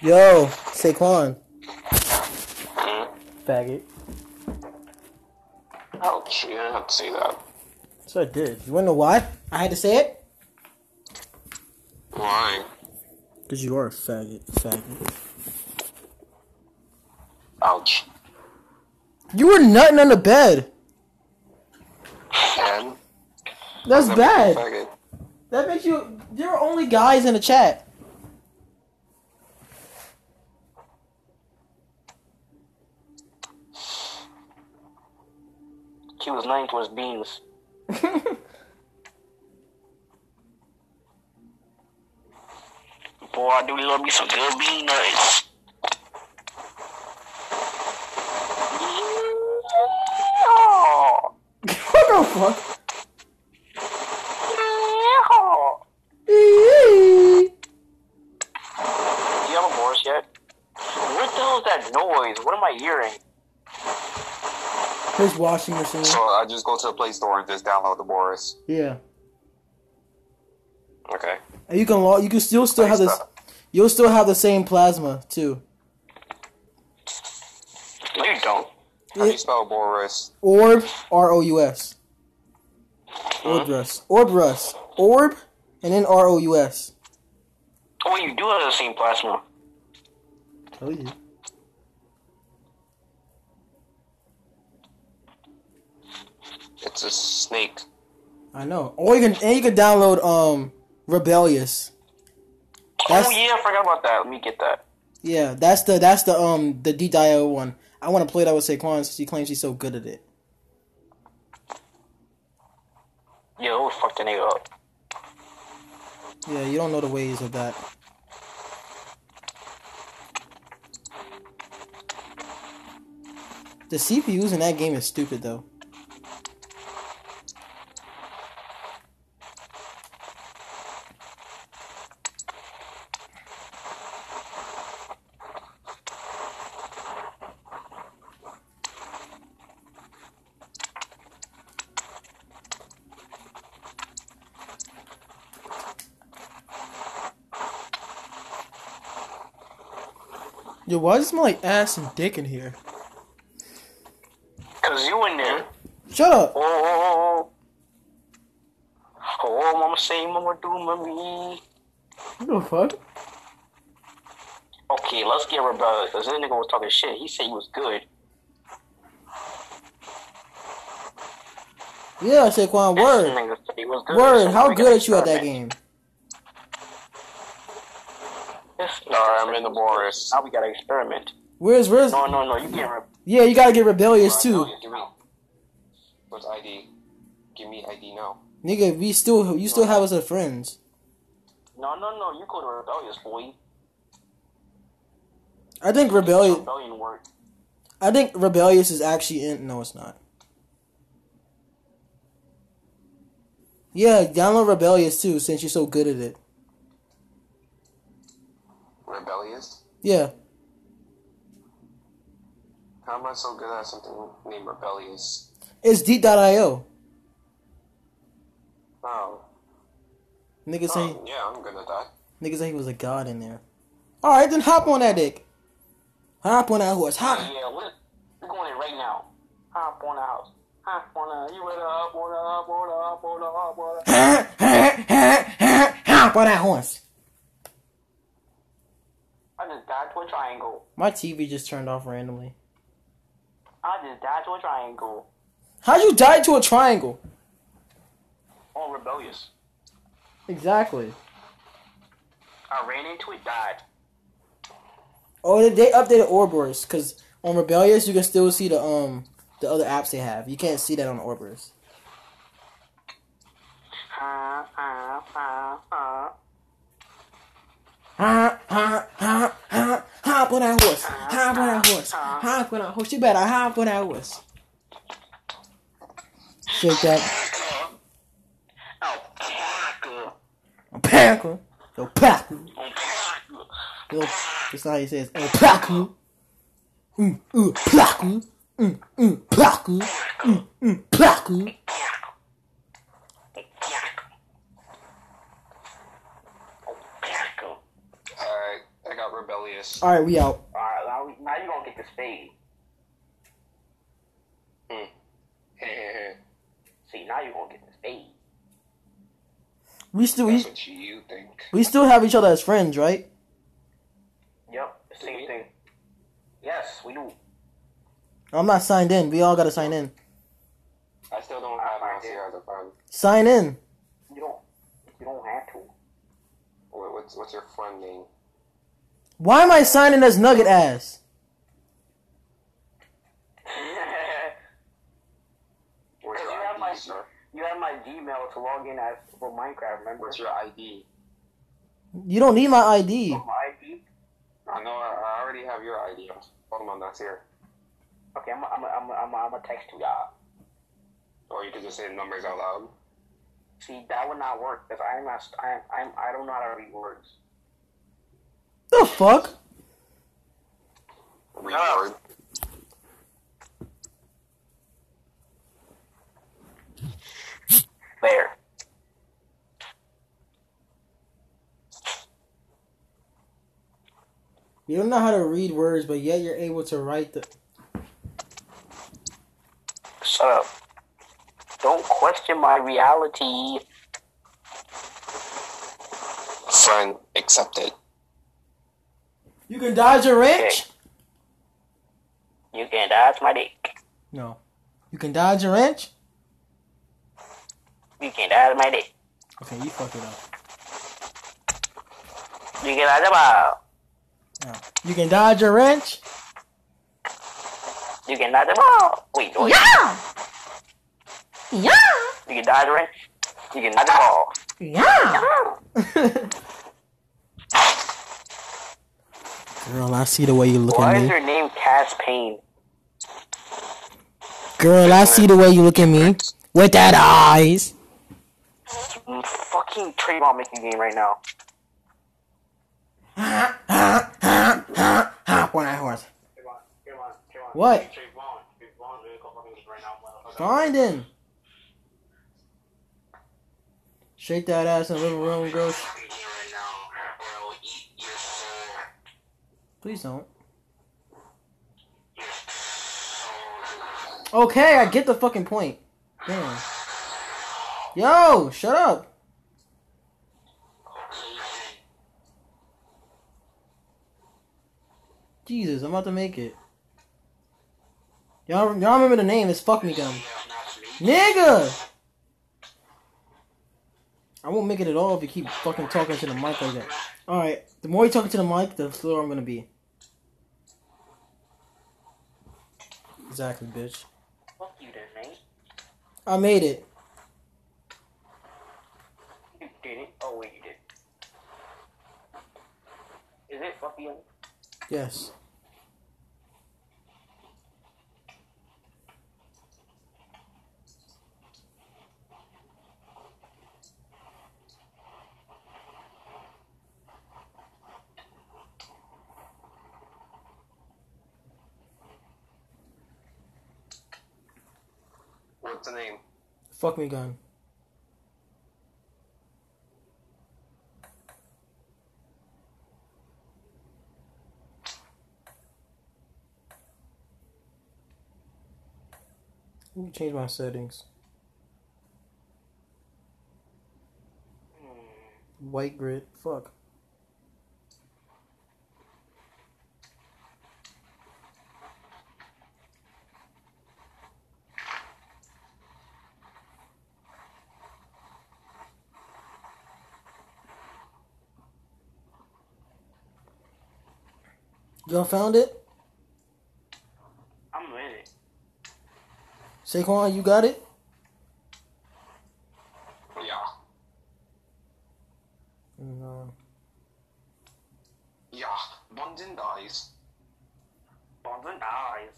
Yo, Saquon. Mm. Faggot. Ouch, you didn't have to say that. So I did. You wanna know why I had to say it? Why? Because you are a faggot. Faggot. Ouch. You were nutting on the bed. And? That's bad. That makes you. There are only guys in the chat. He was lying to his beans. Boy, I do love me some good bean nuts. What the fuck? Do you have a Morris yet? What the hell is that noise? What am I hearing? His washing machine. So I just go to the Play Store and just download the Boris. Yeah. Okay. And you can log. You can still still have this. You'll still have the same plasma too. No, you don't. How do you spell Boris? Orb. R O U S. Orbrus. Orbrus. Orb. And then R O U S. Oh, you do have the same plasma. Oh yeah. It's a snake. I know. Or you can and you can download um Rebellious. That's oh yeah, I forgot about that. Let me get that. yeah. That's the that's the um the DDIO one. I want to play that with Saquon since he claims he's so good at it. Yo, fuck the nigga up. Yeah, you don't know the ways of that. The CPUs in that game is stupid though. Why does it smell like ass and dick in here? Cause you in there. Shut up. Oh, oh, oh. oh, oh mama say, mama do, mommy. What the fuck? Okay, let's get rebellious. Cause this nigga was talking shit. He said he was good. Yeah, Saquon, word. said he was good. Word, how good at you at that game? This nigga Alright, said I'm in the he was Now we gotta experiment. Where's where's No, no, no. You get re- Yeah, you gotta get rebellious too. Give me. What's ID? Give me ID now. Nigga, we still you still have us as friends. No, no, no. You go to rebellious, boy. I think rebellious Rebellion work. I think rebellious is actually in no it's not. Yeah, download rebellious too since you're so good at it. Rebellious? Yeah. How am I so good at something named Rebellious? It's diep.io. Oh. Nigga say oh yeah, I'm good at that. nigga say he was a god in there. Alright, then hop on that dick. Hop on that horse. Hop Yeah, we're, we're going in right now. Hop on the house. Hop on the. You ready to hop on the hop on the hop on the hop on the. hop on that horse. I just died to a triangle. My TV just turned off randomly. I just died to a triangle. How'd you die to a triangle? On rebellious. Exactly. I ran into it, died. Oh, they- updated Orburst because on Rebellious you can still see the um the other apps they have. You can't see that on Orburst. Ha uh, ha uh, ha uh, ha. Hop, hop, hop, hop, hop on that horse. Hop on that horse. Hop on that horse. You better hop on that horse. Shake that. Alpaca. Alpaca. Alpaca. Alpaca. Yo, That's how he says. Alpaca. Mm, mm, placa. Mm, mm, placa. Mm, mm, placa. Alpaca. Alright, I got Rebellious. All right, we out. Alright, now, we- now you gonna get the spade. Mm. See, now you gonna get the spade. We still we, you think. we still have each other as friends, right? Yep, same we? thing. Yes, we do. I'm not signed in. We all gotta sign in. I still don't have Nasir as a friend. Sign in. You don't. You don't have to. What, what's what's your friend name? Why am I signing as Nugget ass? What's Because your you have my ID, sir? you have my Gmail to log in as for Minecraft. Remember? What's your ID? You don't need my ID. my ID? I know I, I already have your ID. I'm talking about Nasir. Okay, I'm I'm I'm I'm I'm gonna text to y'all. Or you could just say the numbers out loud. See, that would not work because I'm not I'm I'm I don't know how to read words. The fuck? Read There. You don't know how to read words, but yet you're able to write the. Shut up. Don't question my reality. Friend accepted. You can dodge a wrench. You can dodge my dick. No. You can dodge a wrench. You can dodge my dick. Okay, you fuck it up. You can dodge a ball. No. You can dodge a wrench. You can dodge a ball. Wait, wait. Yeah. Yeah. You can dodge a wrench. You can dodge a ball. Yeah. Girl, I see the way you look Why at me. Why is your name Cass Payne? Girl, I see the way you look at me with that eyes. Fucking Trayvon making game right now. One eye horse. What? Find him. Shake that ass in the living room, girl. Please don't. Okay, I get the fucking point. Damn. Yo, shut up. Jesus, I'm about to make it. Y'all, y'all remember the name? It's Fuck Me Gun. Nigga! I won't make it at all if you keep fucking talking to the mic like that. Alright, the more you talking to the mic, the slower I'm gonna be. Exactly, bitch. Fuck you then, mate. I made it. You did it. Oh, wait, you did. Is it fuck you? Yes. What's the name? Fuck me gun. Let me change my settings. Hmm. White grid. Fuck. Y'all found it? I'm it. Saquon, you got it? Yeah. No. Yeah. Bunzen dies. Bonds and eyes.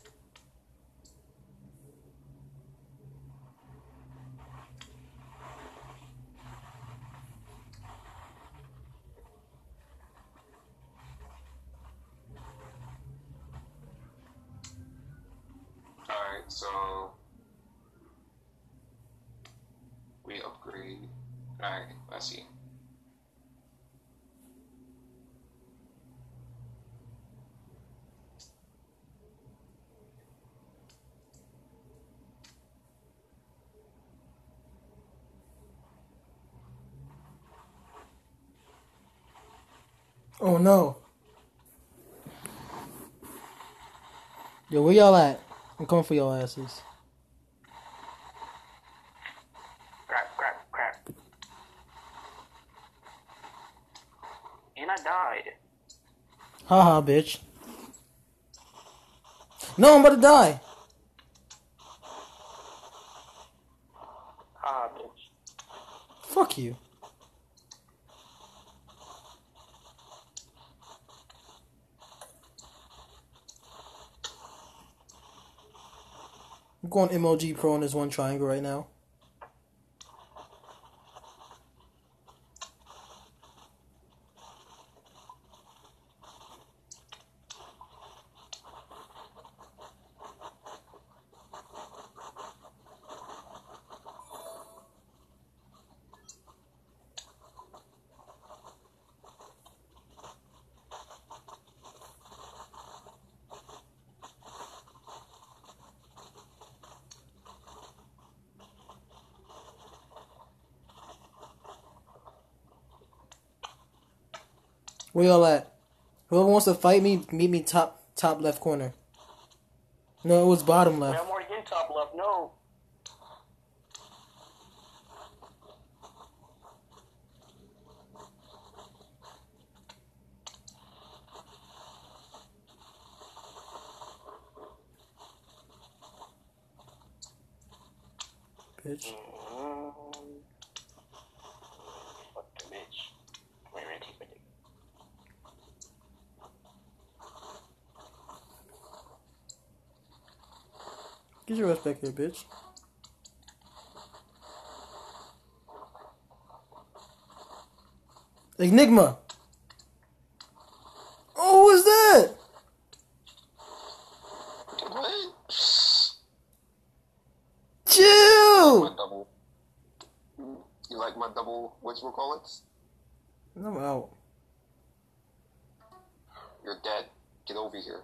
Alright, so we upgrade. Alright, let's see. Oh no. Yo, where y'all at? I'm coming for y'all asses. Crap, crap, crap. And I died. Haha, bitch. No, I'm about to die. Ah, bitch. Fuck you. I'm going MLG Pro on this one triangle right now. Where y'all at? Whoever wants to fight me, meet me top top left corner. No, it was bottom left. I'm already in top left. No. Bitch. Mm. Fuck the bitch. Wait, wait, take my dick. Get your ass back here, bitch. Enigma. Oh, what's that? What? Chill. My double. You like my double? What you call it? I'm out. You're dead. Get over here.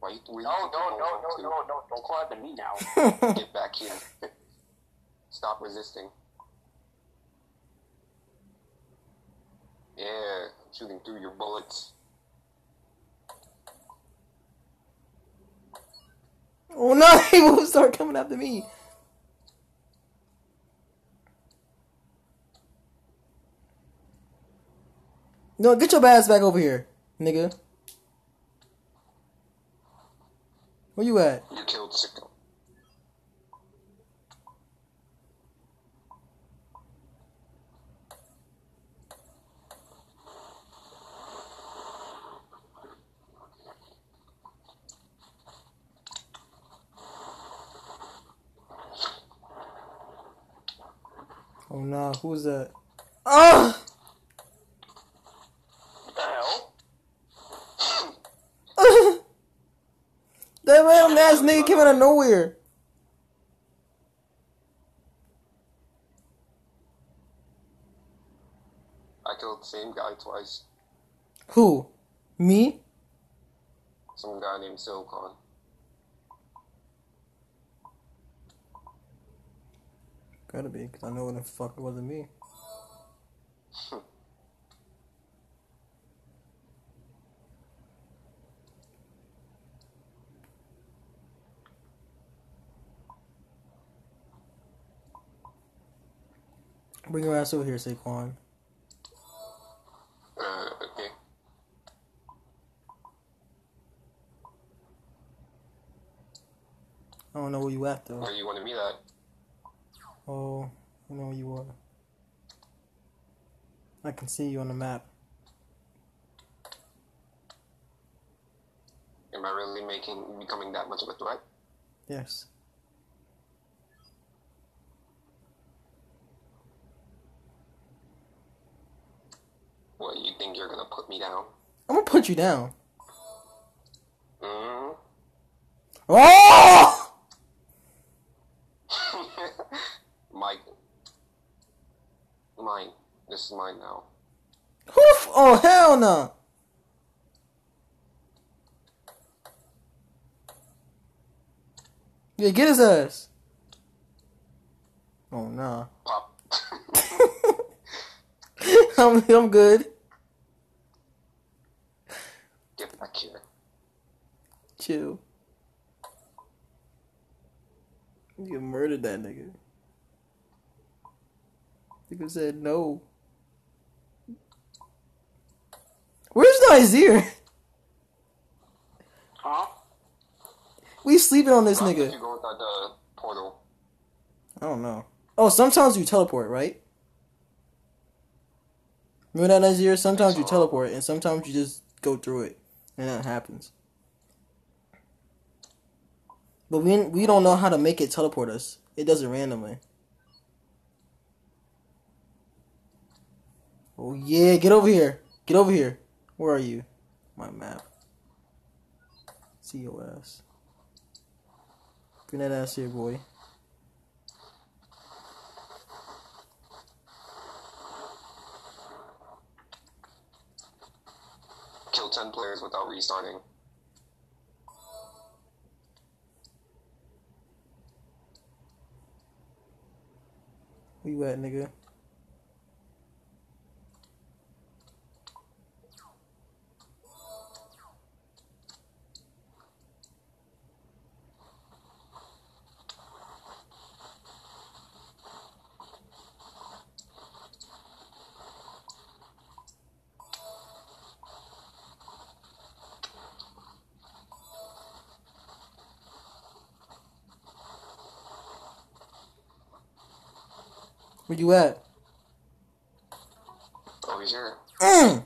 Why you? Where No, you think no, you're no, going no, to? no, no. Don't me now. Get back here. Stop resisting. Yeah, I'm shooting through your bullets. oh no, he will start coming after me. No, get your ass back over here, nigga. Where you at? You killed Sicko. Oh no, who's that? Ah! What the hell? that random ass nigga came out of nowhere. I killed the same guy twice. Who? Me? Some guy named Silicon. Gotta be, because I know what the fuck it wasn't me. Bring your ass over here, Saquon. Uh, okay. I don't know where you at though. Where you want to meet at? Oh, I know where you are. I can see you on the map. Am I really making becoming that much of a threat? Yes. What, you think you're gonna put me down? I'm gonna put you down. Mm. Oh! Mike. Mine. This is mine now. Oof! Oh hell no! Yeah, get his ass. Oh nah. I'm, I'm good. Get my cure. Chill. You murdered that nigga. Nigga said no. Where's Nazir? Huh? We sleeping on this nigga. I don't know. Oh, sometimes you teleport, right? Remember that Nazir? Sometimes you teleport, and sometimes you just go through it, and that happens. But we we don't know how to make it teleport us. It does it randomly. Oh yeah, get over here. Get over here. Where are you? My map. COS. Bring that ass here, boy. Kill 10 players without restarting. Where you at, nigga? Where you at? Oh, he's here. Mm.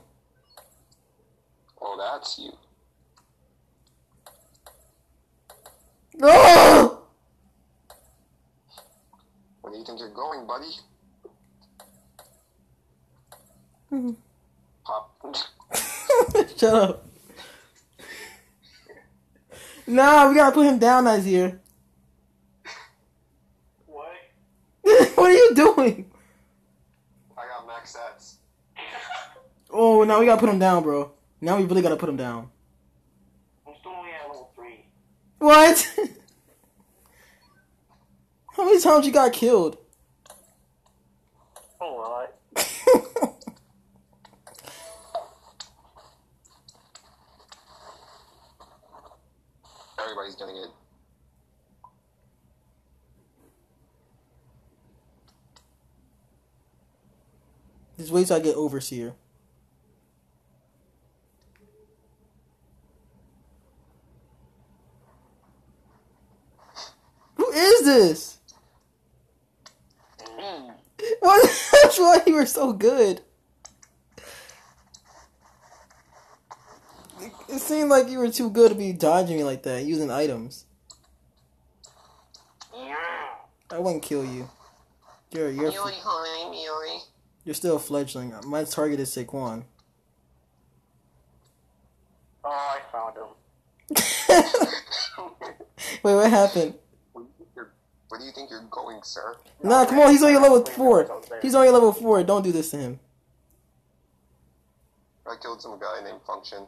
Oh, that's you. No! Where do you think you're going, buddy? Pop. Shut up. Nah, we gotta put him down, Nazir. What? what are you doing? I got max stats. Oh, now we gotta put him down, bro. Now we really gotta put him down. I'm still only at level 3. What? How many times you got killed? Oh, what? Everybody's getting it. Just wait till I get overseer. Who is this? Mm. What? That's why you were so good. It- seemed like you were too good to be dodging me like that, using items. Yeah. I wouldn't kill you. You're you're Yuri, hi, Yuri. you're still a fledgling. My target is Saquon. Oh, I found him. Wait, what happened? Where do you think you're, where do you think you're going, sir? Nah, come on, he's only level four. He's only level four. Don't do this to him. I killed some guy named Function.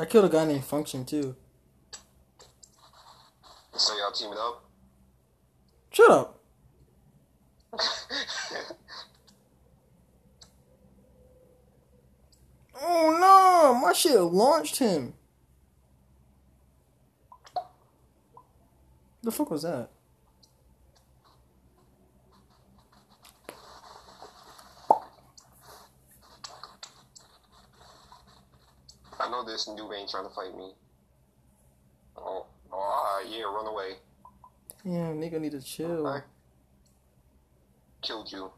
I killed a guy named Function too. So y'all teaming up? Shut up. Oh no, my shit launched him. The fuck was that? Know this new ain't trying to fight me. Oh, oh ah, yeah, run away. Yeah, nigga need to chill. I killed you.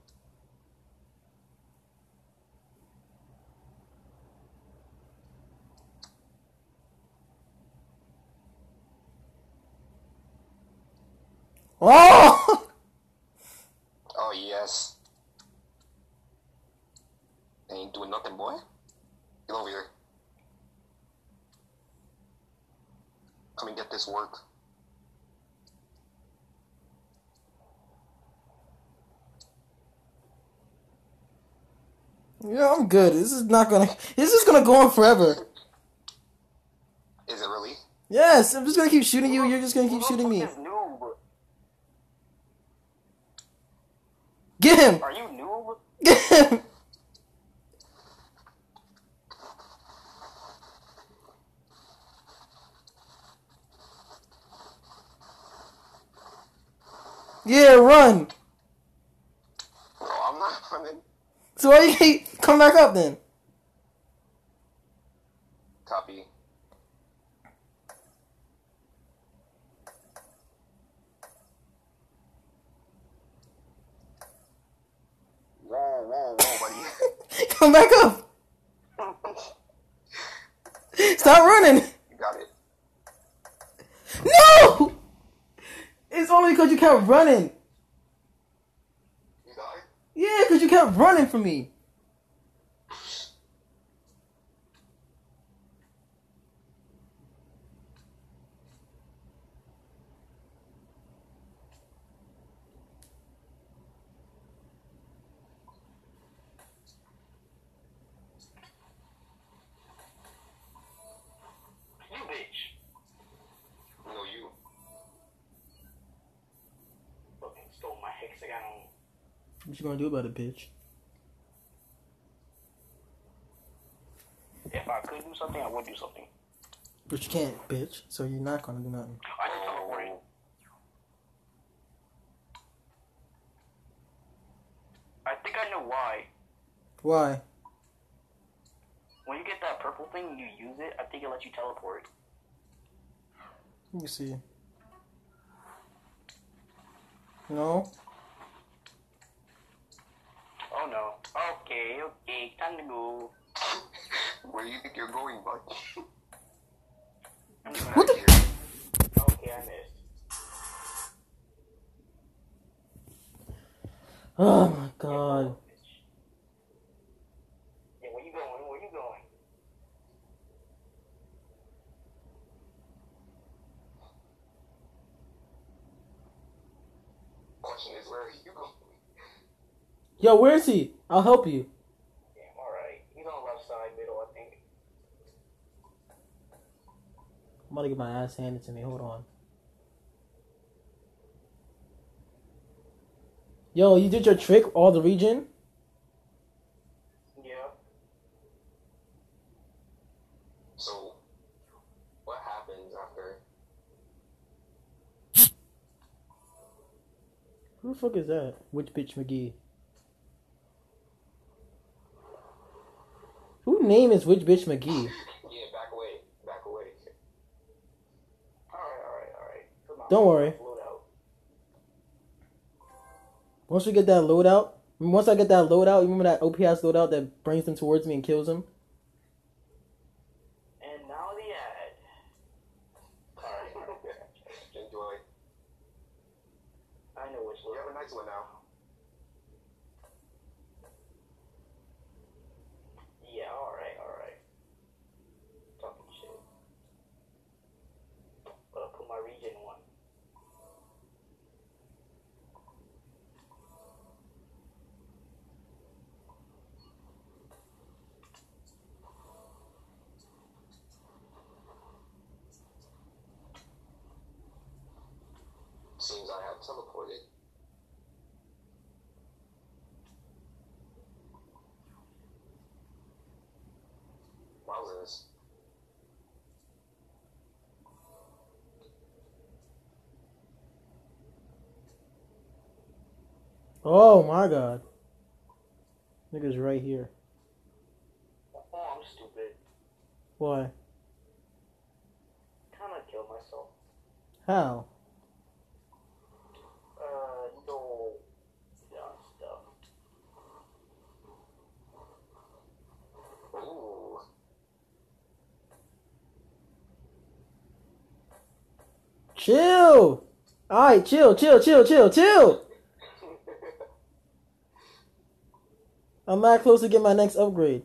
Oh! Oh, yes. Ain't doing nothing, boy. Work. Yeah, I'm good. This is not gonna. This is gonna go on forever. Is it really? Yes, I'm just gonna keep shooting you. You're just gonna keep shooting me. Get him! Are you noob? Get him! Yeah, run. No, I'm not running. So why you keep come back up then? Copy. Whoa, whoa, whoa, buddy. Come back up. Stop running. you got it. No! It's only because you kept running. You got it? Yeah, because you kept running from me. You bitch. No, you. Fucking stole my hexagon. What you gonna do about it, bitch? If I could do something, I would do something. But you can't, bitch. So you're not gonna do nothing. I just teleported. I think I know why. Why? When you get that purple thing and you use it, I think it lets you teleport. Let me see. No? Oh no. Okay, okay, time to go. Where do you think you're going, bud? What gonna- the? Okay, I missed. Oh my god. Yeah, where you going? Where you going? Question is, where are you going? Yo, where is he? I'll help you. Yeah, alright. He's on the left side, middle, I think. I'm about to get my ass handed to me. Hold on. Yo, you did your trick, all the region? Yeah. So, what happens after? Who the fuck is that? Which bitch McGee? Who name is Which Bitch McGee? Yeah, back away. Back away. Alright, alright, alright. Come on. Don't worry. Once we get that loadout, once I get that loadout, you remember that OPS loadout that brings them towards me and kills them? And now the ad. Alright, alright. Enjoy. I know which You have load. a nice one now. Yeah, alright, alright. Talking shit. But I'll put my region one. Seems I have teleported. Wowzers. Oh my god. Nigga's right here. Oh, I'm stupid. Why? Kinda killed myself. How? Uh, no. Dumb stuff. Ooh. Chill! Alright, chill, chill, chill, chill, chill! I'm not close to get my next upgrade.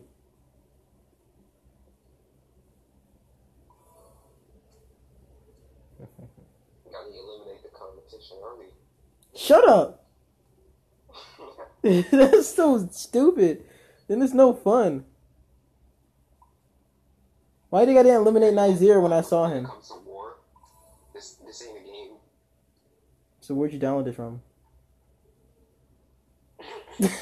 Shut up. That's so stupid. Then it's no fun. Why did I didn't eliminate Nizer when I saw him? comes to war, this this ain't a game. So where'd you download it from? Play for.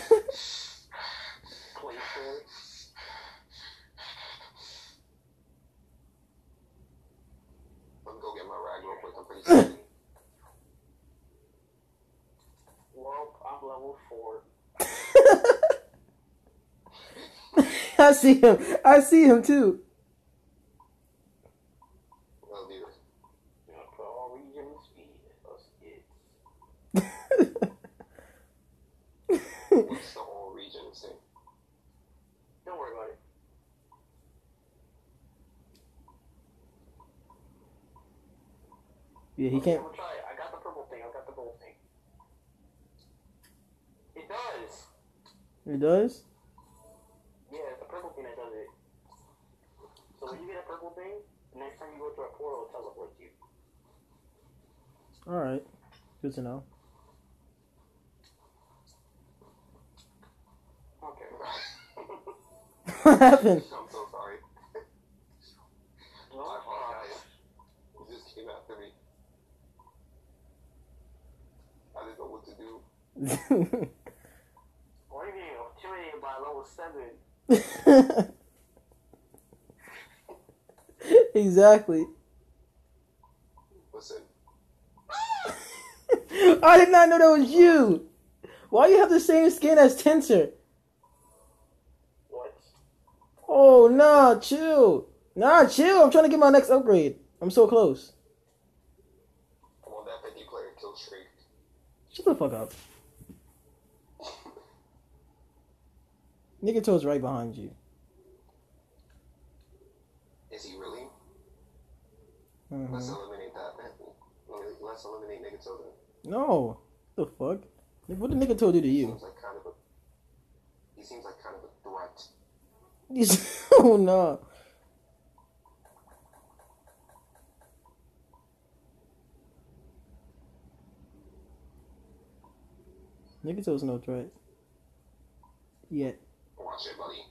Let me go get my rag real quick. I'm pretty sweaty. Well, I'm level four. I see him. I see him too. Well, dude, You know, for all region speed. Us kids. what's the whole region thing? Don't worry about it. Yeah, he Okay, can't. Gonna try it. I got the purple thing. I got the gold thing. It does. It does. Yeah, it's the purple thing that does it. So when you get a purple thing, the next time you go through a portal, it teleports you. All right. Good to know. Okay. What happened? I'm so sorry. No, I uh, apologize. You just came after me. I didn't know what to do. why are you getting intimidated by level 7? exactly. Listen, I did not know that was you. Why you have the same skin as Tensor? What? Oh nah, chill. Nah, chill. I'm trying to get my next upgrade. I'm so close. I'm on that 50 player kill streak. Shut the fuck up. Nigga toes right behind you. Is he really? Mhm. Let's eliminate that. Let's eliminate. No. The fuck? What did nigga toe do to you? Seems like kind of a. He seems like kind of a threat. He's- oh no. Nigga toes no threat. Yet. Watch it, buddy.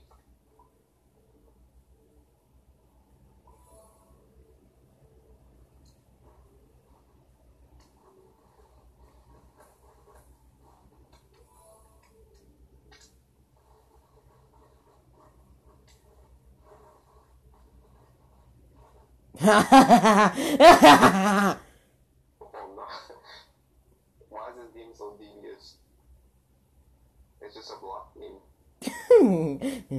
Oh no. Why is this game so devious? It's just a block game. I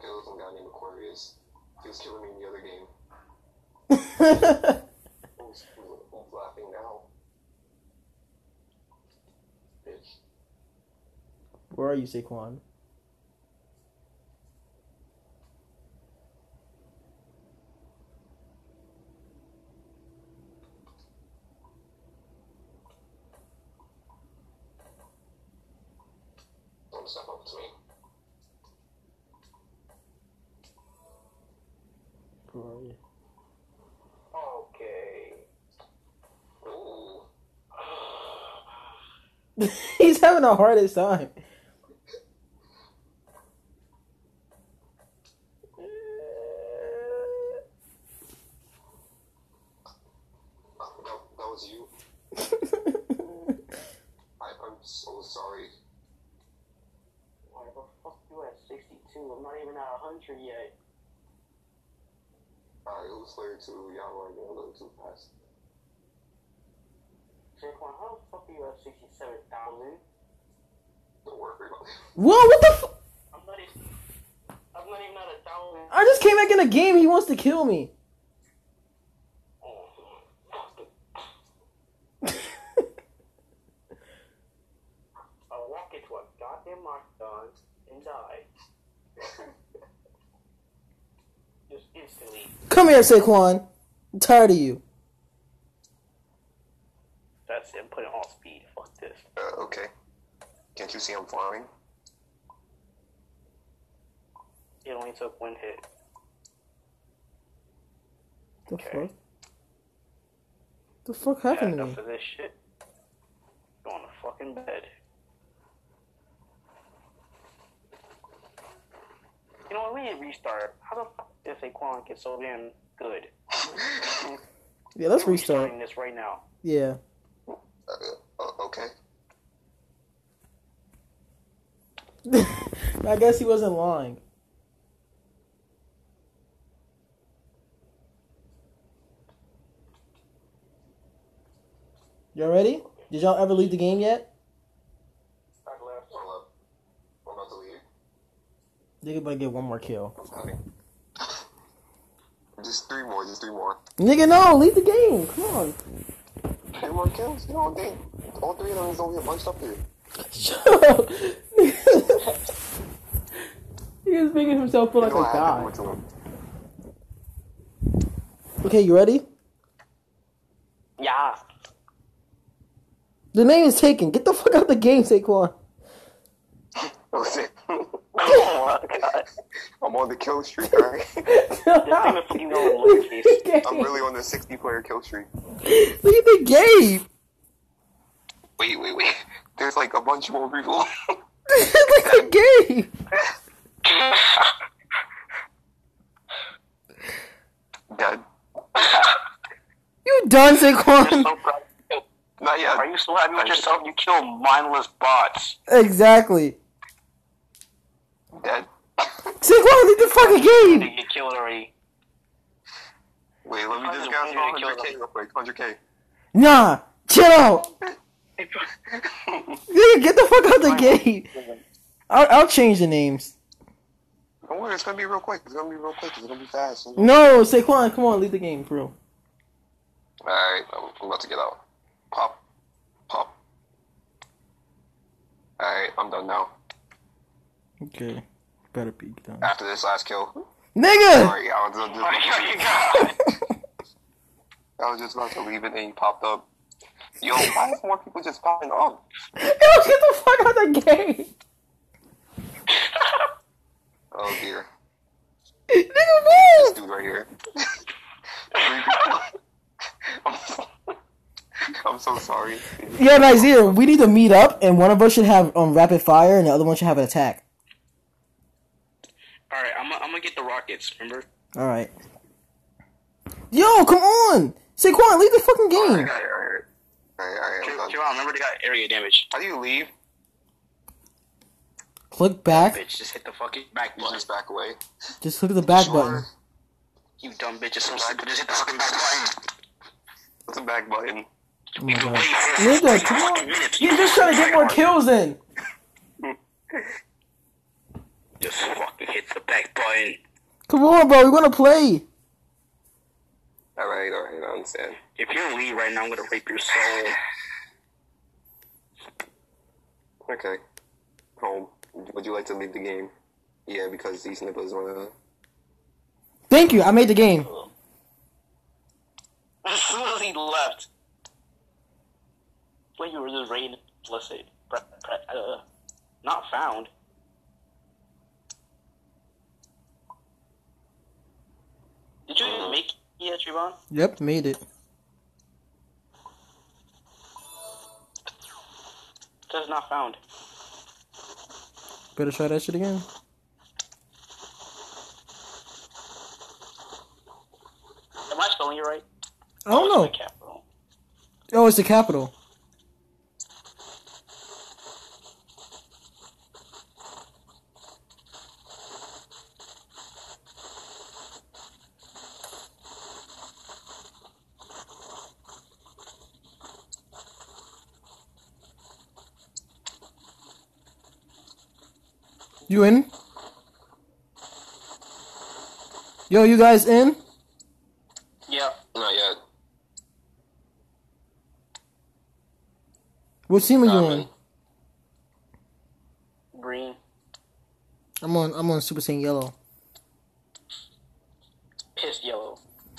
killed some guy named Aquarius. He was killing me in the other game. Who's, who's, laughing now? Bitch. Where are you, Saquon? To me. Where are you? Okay. Ooh. He's having the hardest time. That, that was you. I, I'm so sorry. Why the fuck you at 62? I'm not even at 100 yet. Alright, who's player two? Y'all are going a little too fast. Saquon, how the fuck are you at 67,000? Don't worry about it. Whoa, what the fu- I'm not even. I'm not even at a thousand. I just came back in the game. He wants to kill me. Oh, fuck. I'll walk into a goddamn lockdown and die. Just instantly. Come here, Saquon. I'm tired of you. That's it. Put it on speed. Fuck this. Uh, okay. Can't you see I'm flying? It only took one hit. The Okay. fuck? The fuck Yeah, happened to enough of this shit. Go on the fucking bed. You know what? We need to restart. How the fuck did Saquon get so damn good? Yeah, let's We're restart. this right now. Yeah. Uh, uh, okay. I guess he wasn't lying. Y'all ready? Did y'all ever leave the game yet? Hold up. I'm about to leave. Nigga better get one more kill. I'm. Just three more, just three more. Nigga, no, leave the game. Come on. Three more kills? You know, dang. All three of them is don't get bunched up here. Shut up. he is making himself feel You like know a what happened guy. to him. Okay, you ready? Yeah. The name is taken. Get the fuck out of the game, Saquon. Oh. My god. I'm on the kill streak, alright? This thing is fucking going lowercase. I'm really on the 60 player kill streak. Look at the game. Wait, wait, wait. There's like a bunch more people. Look at the game. Dead. You done, Saquon? so. Not yet. Are you so happy with yourself? You kill mindless bots. Exactly. Dead. Saquon, leave the fucking You game. get killed already. Wait, let me just Hundred- gas hundred 100k kills. real quick. 100k. Nah, chill out. Nigga, get the fuck out the game. I'll, I'll change the names. Don't worry, it's gonna be real quick. It's gonna be real quick. It's gonna be fast. No, Saquon, come on, leave the game, bro. Alright, I'm I'm about to get out. Pop. Pop. Alright, I'm done now. Okay, better be done. After this last kill. Nigga. Sorry, I was just, Oh my god, you got I was just about to leave it and you popped up. Yo, why is more people just popping up? Yo, get the fuck out of the game. Oh dear. Nigga, This dude right here. I'm so, I'm so sorry. Yeah, Nazir, we need to meet up, and one of us should have um rapid fire, and the other one should have an attack. Alright, I'm, I'm gonna get the rockets, remember? All right. Yo, come on, Saquon, leave the fucking game. alright, alright. Alright, alright, I'm done. Chill out, remember they got area damage. How do you leave? Click back. Bitch, just hit the fucking back You button. just back away. Just click the back Sure. button. You dumb bitch, just so simple. Just hit the fucking back button. What's the back button? Oh my God. wait for Nigga, 40 come fucking on. minutes. You're just trying to get more kills in. Just fucking hit the back button. Come on, bro. We want to play. Alright, alright, I understand. If you leave right now, I'm gonna rape your soul. Okay. Home. Would you like to leave the game? Yeah, because these niggas wanna. Thank you. I made the game. As soon as he left, when you were just raiding, let's say, pre- pre- uh, not found. Did you even make it, Trevon? Yep, made it. Says not found. Better try that shit again. Am I spelling it right? I don't Oh, know. it's my capital. Oh, it's the capital. You in? Yo, you guys in? Yeah. Not yet. What team are you on? Green. I'm on. I'm on Super Saiyan Yellow. Piss yellow.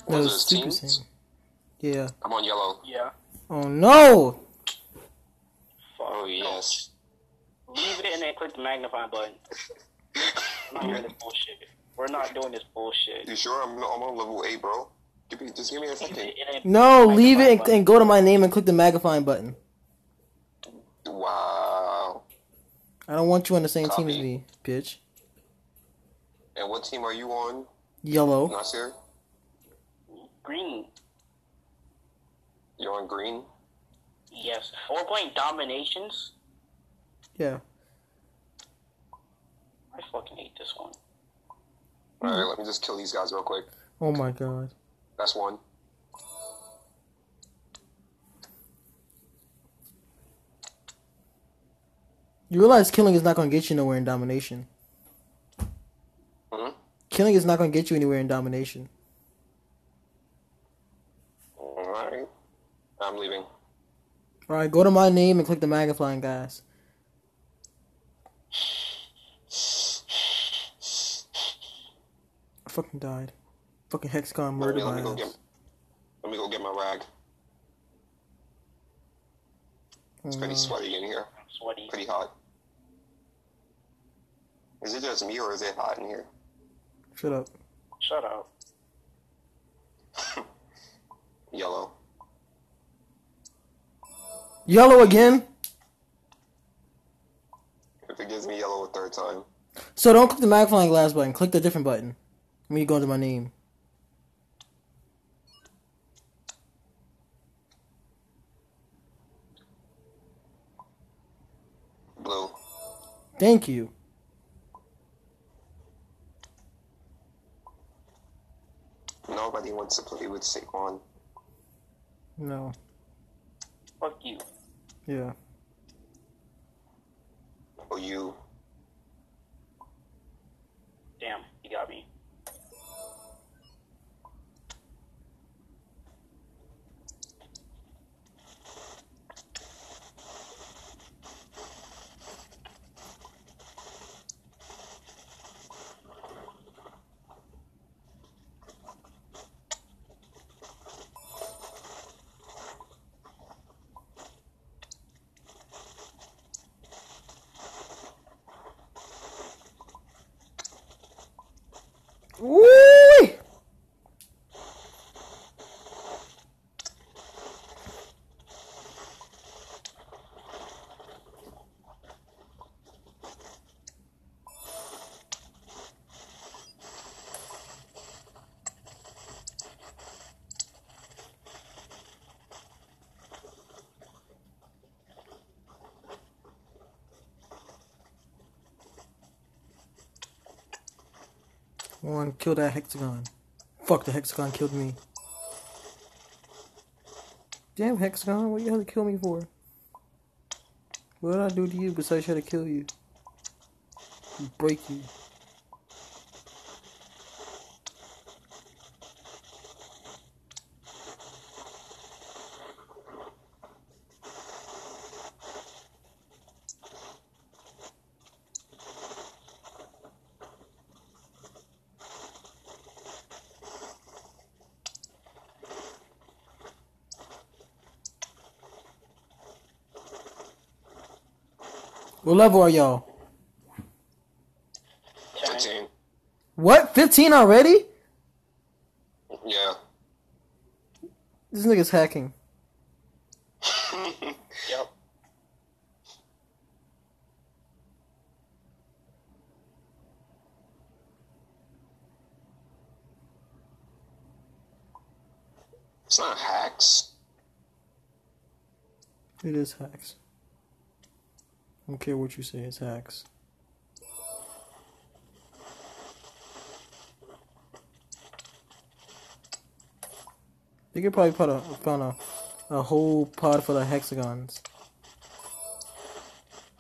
No, Was it's it Super? Saiyan. Yeah. I'm on yellow. Yeah. Oh no! Fuck. Oh, yes. Leave it and then click the magnifying button. I'm not hearing this bullshit. We're not doing this bullshit. You sure? I'm, I'm on level 8, bro. Give me, just give me a It- second. No, leave it and, and go to my name and click the magnifying button. Wow. I don't want you on the same team as me, bitch. And what team are you on, Yellow. Nasir? Green. You're on green. Yes. We're playing dominations. Yeah. I fucking hate this one. All right, let me just kill these guys real quick. Oh my god. That's one. You realize killing is not gonna get you nowhere in domination. Hmm? Killing is not gonna get you anywhere in domination. All right. I'm leaving. Alright, go to my name and click the magnifying glass. I fucking died. Fucking Hexagon Let me, murdered let my me go ass. get. Let me go get my rag. It's pretty Uh, sweaty in here. Sweaty. Pretty hot. Is it just me or is it hot in here? Shut up. Shut up. Yellow. Yellow again? If it gives me yellow a third time. So don't click the magnifying glass button. Click the different button. When you go into my name. Blue. Thank you. Nobody wants to play with Saquon. No. Fuck you. Yeah. Or you. Damn, you got me. Woo! One, kill that hexagon. Fuck, the hexagon killed me. Damn, hexagon, what you had to kill me for? What did I do to you besides try to kill you? Break you. Level are y'all? 15. What? 15 already? Yeah. This nigga's hacking. Yep. It's not hacks. It is hacks. Don't care what you say, it's hacks. They could probably put a found a, a whole pod full of hexagons.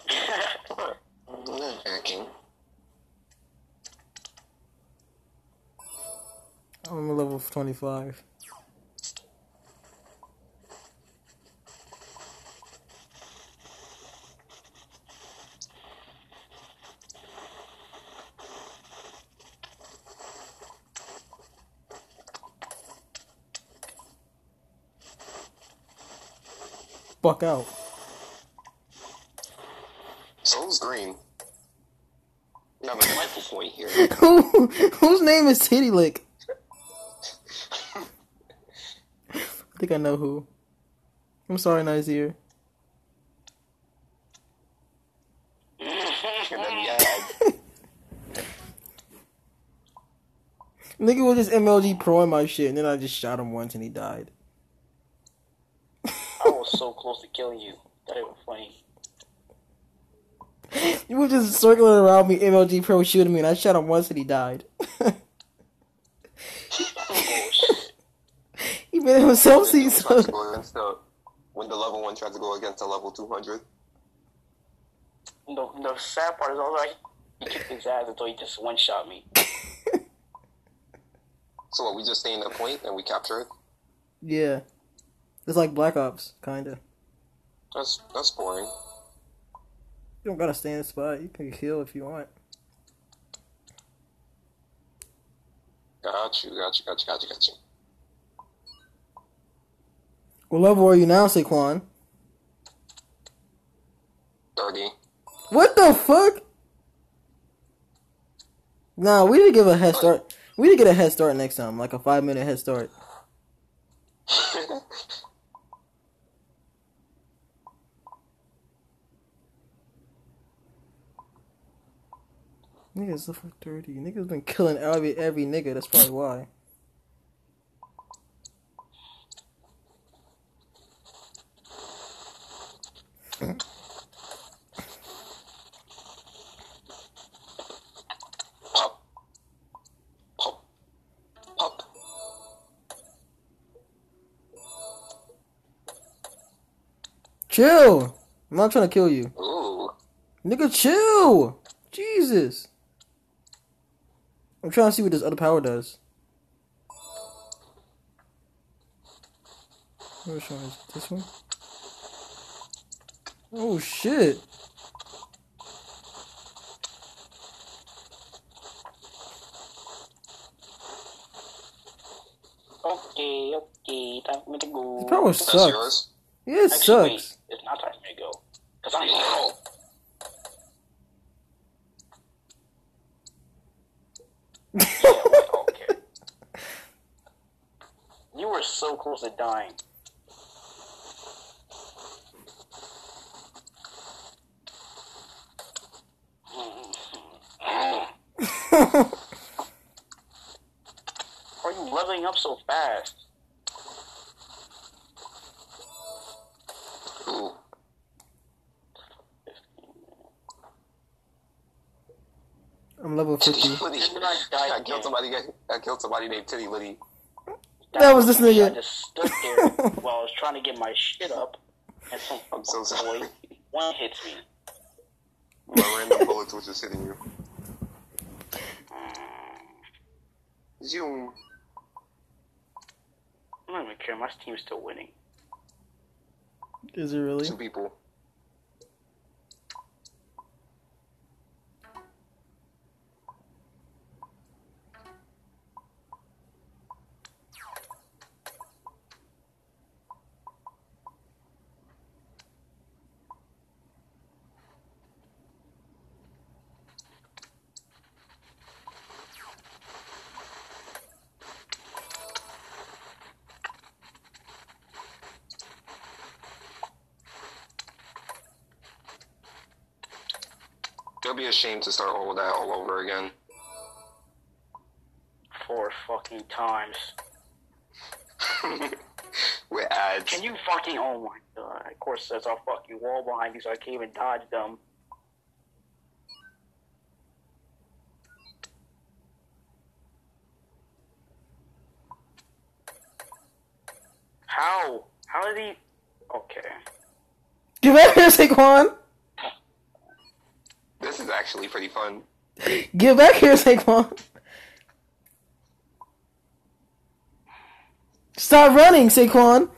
I'm. Level 25. Fuck out. Soul's green. Not a focal point here. Who, whose name is Titty Lick? I think I know who. I'm sorry, Nazir. Nigga was just MLG pro in my shit, and then I just shot him once and he died. I was so close to killing you. That ain't funny. You were just circling around me, MLG pro shooting me, and I shot him once and he died. Shit. he made himself see when so. tried to go against the when the level one tried to go against the level two hundred. The, the sad part is I was like, he kicked his ass until he just one shot me. So what? We just stay in the point and we capture it. Yeah. It's like Black Ops, kinda. That's that's boring. You don't gotta stay in the spot. You can kill if you want. Got you, got you, got you, got you, got you. What level are you now, Saquon? Thirty. What the fuck? Nah, we need to give a head start. We need to get a head start next time, like a five minute head start. Niggas level 30. Niggas been killing every every nigga, that's probably why. Chill! I'm not trying to kill you. Ooh, Nigga, chill! Jesus! I'm trying to see what this other power does. Which one is this one? Oh shit! Okay, okay, time for me to go. This power sucks. yours. Yeah, it Actually, wait, sucks. it's not time for me to go. Cause I'm hero. yeah, wait, okay. You were so close to dying. Why are you leveling up so fast? Titty 50. Liddy. Did not die I killed somebody. I killed somebody named Titty Liddy. That was this nigga. I just stood there while I was trying to get my shit up, and some I'm so sorry. boy one hits me. My random bullets was just hitting you. Zoom. I don't even care. My team's still winning. Is it really? Two people. A shame to start all that all over again. Four fucking times. With ads. Can you fucking? Oh my god! Of course, there's a fucking wall behind me, so I can't even dodge them. How? How did he? Okay. Get back here, Saquon! Actually pretty fun. Get back here, Saquon! Stop running, Saquon!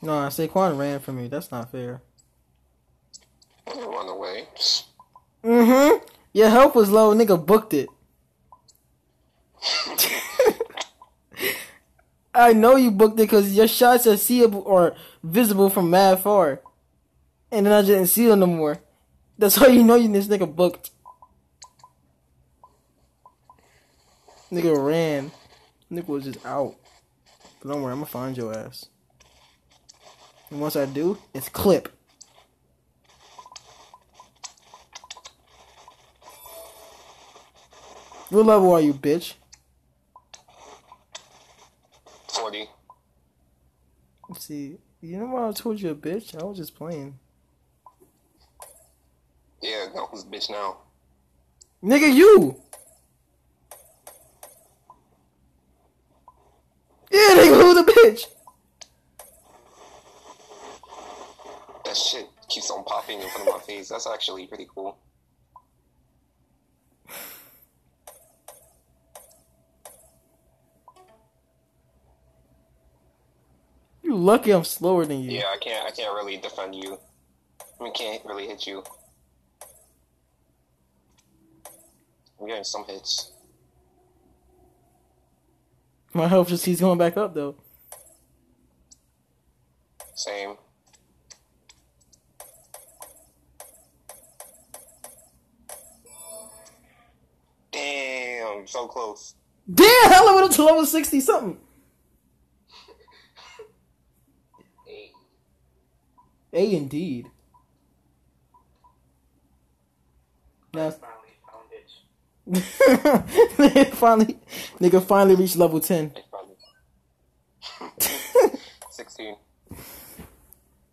Nah, Saquon ran from me. That's not fair. Run away. Mm-hmm. Your health was low, nigga booked it. I know you booked it because your shots are seeable or visible from mad far. And then I didn't see them no more. That's how you know you this nigga booked. Nigga ran. Nigga was just out. But don't worry, I'm gonna find your ass. And once I do, it's clip. What level are you, bitch? 40. Let's see. You know why I told you a bitch? I was just playing. Yeah, no, who's bitch now? Nigga, you! Yeah, nigga, who's a bitch? That shit keeps on popping in front of my face. That's actually pretty cool. You lucky I'm slower than you. Yeah, I can't. I can't really defend you. I mean, can't really hit you. I'm getting some hits. My health just keeps going back up, though. Same. Damn, so close. Damn, I leveled up to level 60 something. A indeed. Now, Finally found nigga finally, nigga finally reached level 10. Eight, 16.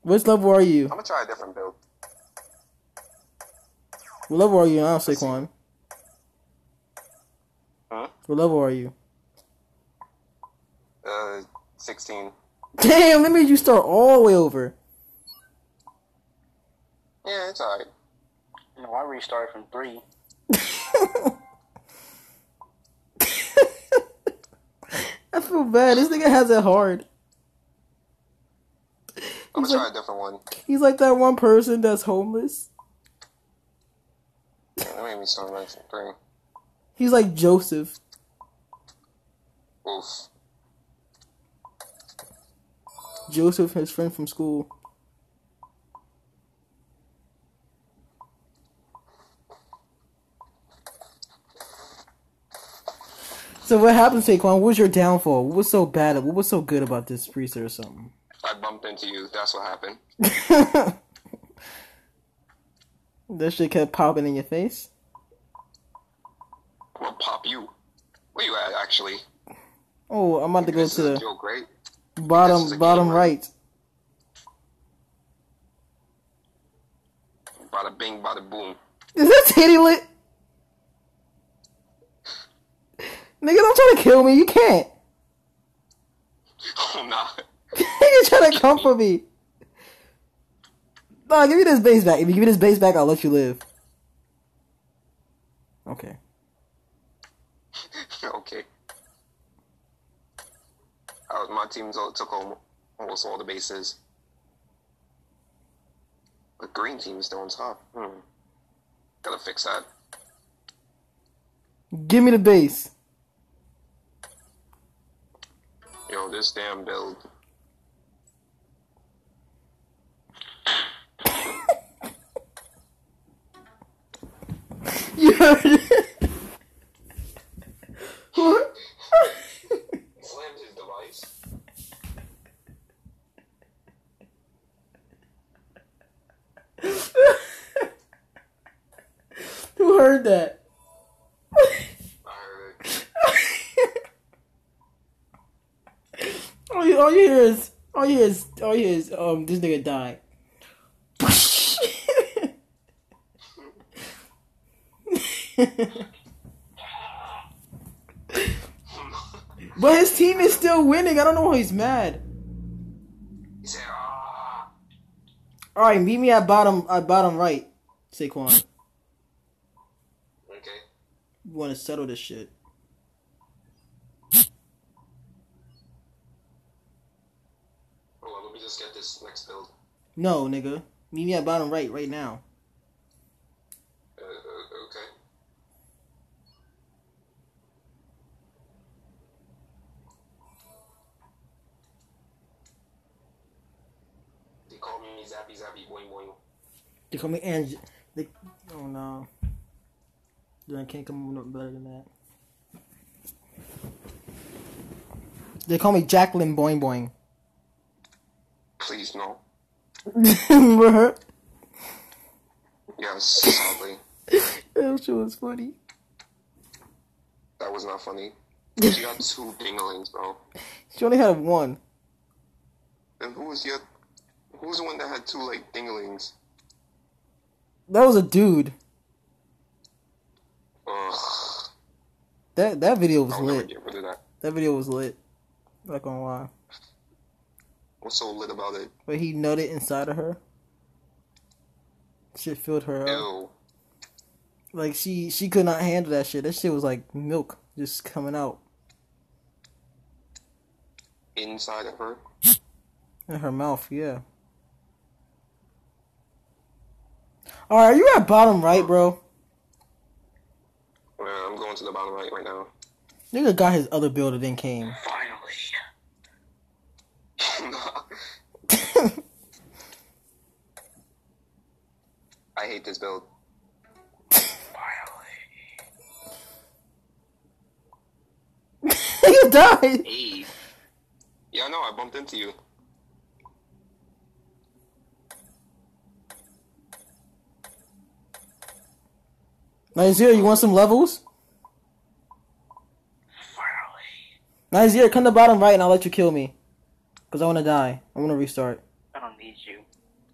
What level are you? I'm gonna try a different build. What level are you now, Saquon? Huh? What level are you? Uh, 16. Damn, that made you start all the way over. Yeah, it's alright. No, I restarted from three. I feel bad. This nigga has it hard. I'm gonna like, try a different one. he's like that one person that's homeless. That made me start right from three. He's like Joseph. Oof. Joseph, his friend from school. So what happened, Saquon? What was your downfall? What was so bad? What was so good about this preset or something? I bumped into you. That's what happened. that shit kept popping in your face. Gonna pop you. Where you at, actually? Oh, I'm about to go this to is a the joke, right? Bottom a bottom game, right. Bada bing, bada boom. Is that titty lit? Nigga, don't try to kill me. You can't. Oh, nah. Nigga trying to come for me. Nah, give me this base back. If you give me this base back, I'll let you live. Okay. okay. Uh, my team took almost all the bases. The green team is still on top. Hmm. Gotta fix that. Give me the base. Yo, this damn build. You heard it. What? Slams his device. Who heard that? I heard it. All, you, all you hear is all you hear is all you hear is um this nigga died. but his team is still winning. I don't know why he's mad. He said. All right, meet me at bottom at bottom right, Saquon. Okay. You want to settle this shit? just get this next build? No, nigga. Meet me at bottom right right now. Uh, uh, okay. They call me Zappy Zappy Boing Boing. They call me Ange. They. Oh no. Dude, I can't come up with better than that. They call me Jacqueline Boing Boing. Please no. Yes, sadly. that shit was funny. That was not funny. She got two dinglings, bro. She only had one. And who was the who was the one that had two like dinglings? That was a dude. Ugh. That that video was I'll lit. get rid of that. That video was lit. Not gonna lie. What's so lit about it? But he nutted inside of her. Shit filled her up. Like she she could not handle that shit. That shit was like milk just coming out Inside of her? in her mouth. Yeah. All right, are you at bottom right, bro? I'm going to the bottom right right now. Nigga got his other builder then came. Finally. I hate this build. You died. Hey. Yeah, I know. I bumped into you. Nazir, you want some levels? Finally. Nazir, come to the bottom right and I'll let you kill me. Cause I wanna die. I wanna restart. I don't need you.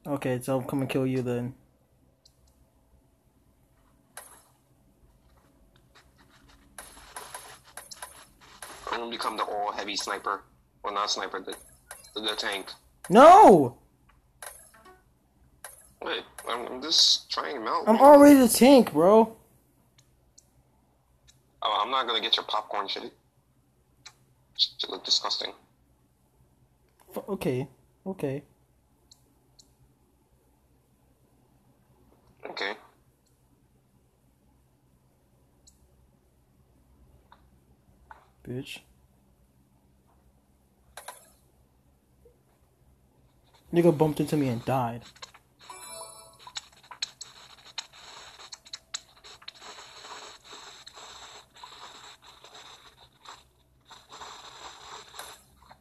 Okay, so I'll come and kill you then. Become the all heavy sniper. Well, not sniper, the, the, tank. No! Wait, I'm, I'm just trying him out. I'm man. already the tank, bro. Oh, I'm not gonna get your popcorn shit. Shit look disgusting. F- Okay, okay. Okay. Bitch. Nigga bumped into me and died.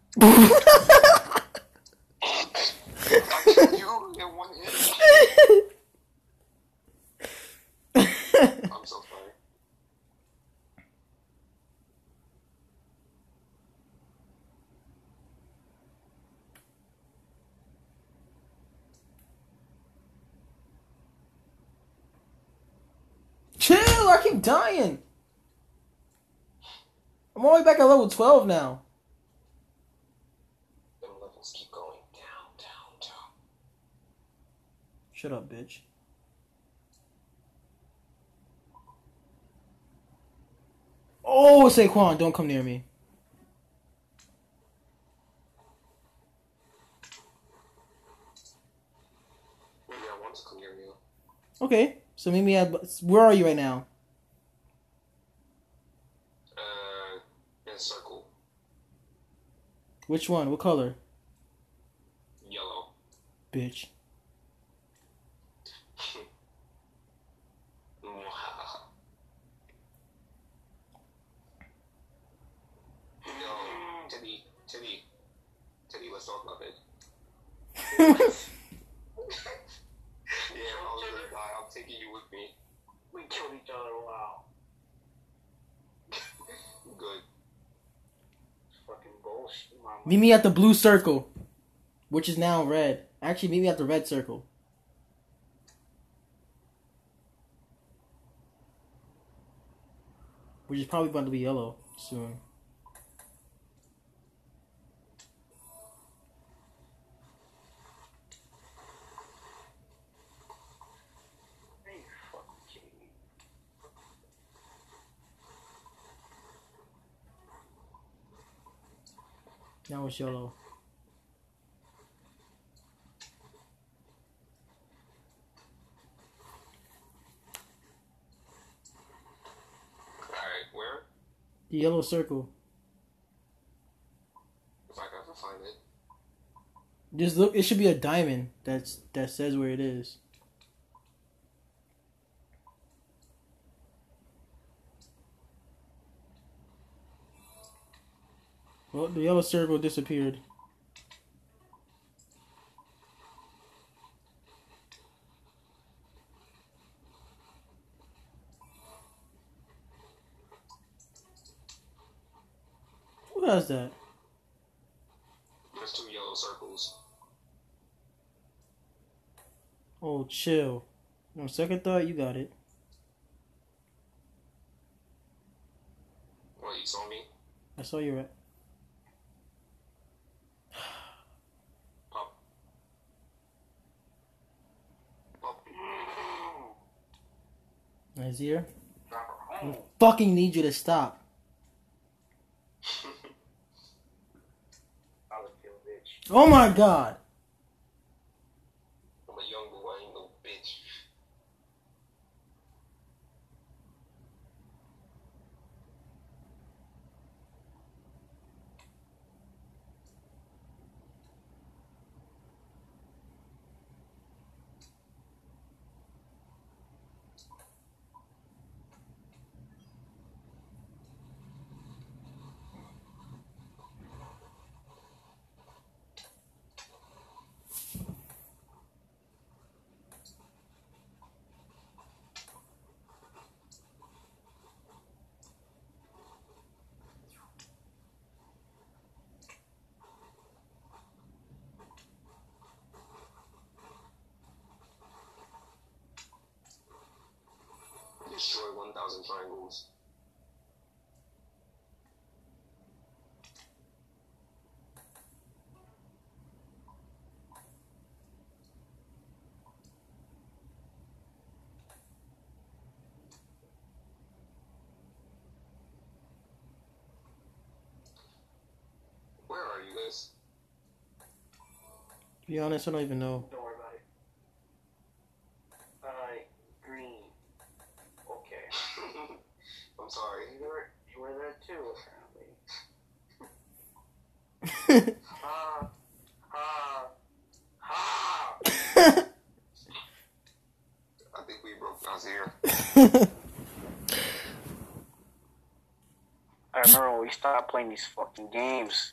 I killed you in one hit. I'm so sorry. Chill, I keep dying. I'm all the way back at level 12 now. Them levels keep going down, down, down. Shut up, bitch. Oh, Saquon, don't come near me. Maybe I want to come near you. Okay, so meet me at. Where are you right now? Uh, in a circle. Which one? What color? Yellow. Bitch. Yo, Teddy, Teddy, Teddy, let's talk about it. yeah, I was gonna die. I'm taking you with me. We killed each other. Wow. Good. Fucking bullshit. My Meet me at the blue circle, which is now red. Actually, meet me at the red circle. Which is probably going to be yellow soon. Now it's yellow. Alright, where? The yellow circle. If I can find it. Just look. It should be a diamond. That's that says where it is. Well, the yellow circle disappeared. Who has that? There's two yellow circles. Oh, chill. On second thought, you got it. What, you saw me? I saw you right. Pop. Pop. Nazir, Drop her home. fucking need you to stop. I. Oh my god. I'm a young boy, I ain't no bitch. Destroy 1,000 triangles. Where are you guys? To be honest, I don't even know. Don't worry about it. Uh, green. Okay. I'm sorry. You were, you were there too, apparently. Ha. Ha. Ha. I think we broke Nazir. I remember when we stopped playing these fucking games.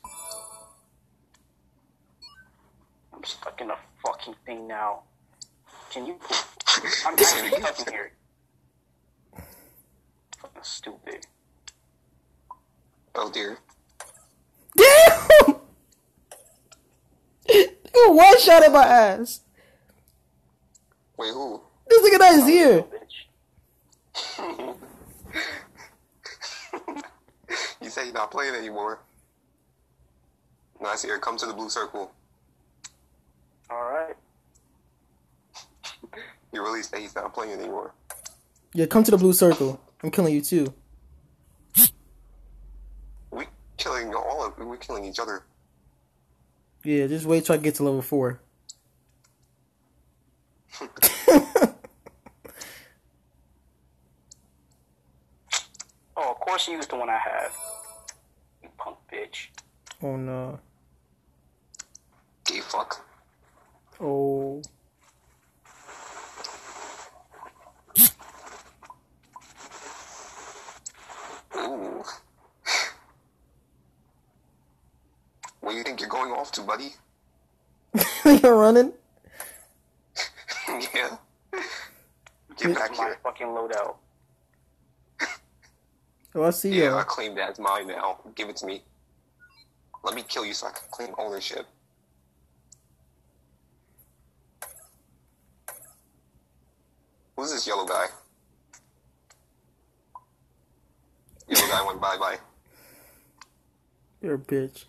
I'm stuck in a fucking thing now. Can you? I'm actually stuck in here. Fucking stupid. Oh dear. Damn! You one shot at my ass. Wait, who? This nigga Nazir. Bitch. you say you're not playing anymore. Nazir, come to the blue circle. Alright. You really say he's not playing anymore. Yeah, come to the blue circle. I'm killing you too. We killing all of we're killing each other. Yeah, just wait till I get to level four. Oh, of course you used the one I had. You punk bitch. oh no. Gay fuck. Oh. Ooh. Where you think you're going off to, buddy? You're running? yeah. Get back My here. fucking loadout. Oh, I see Yeah, I claim that as mine now. Give it to me. Let me kill you so I can claim ownership. Who's this yellow guy? Yellow guy went bye bye. You're a bitch.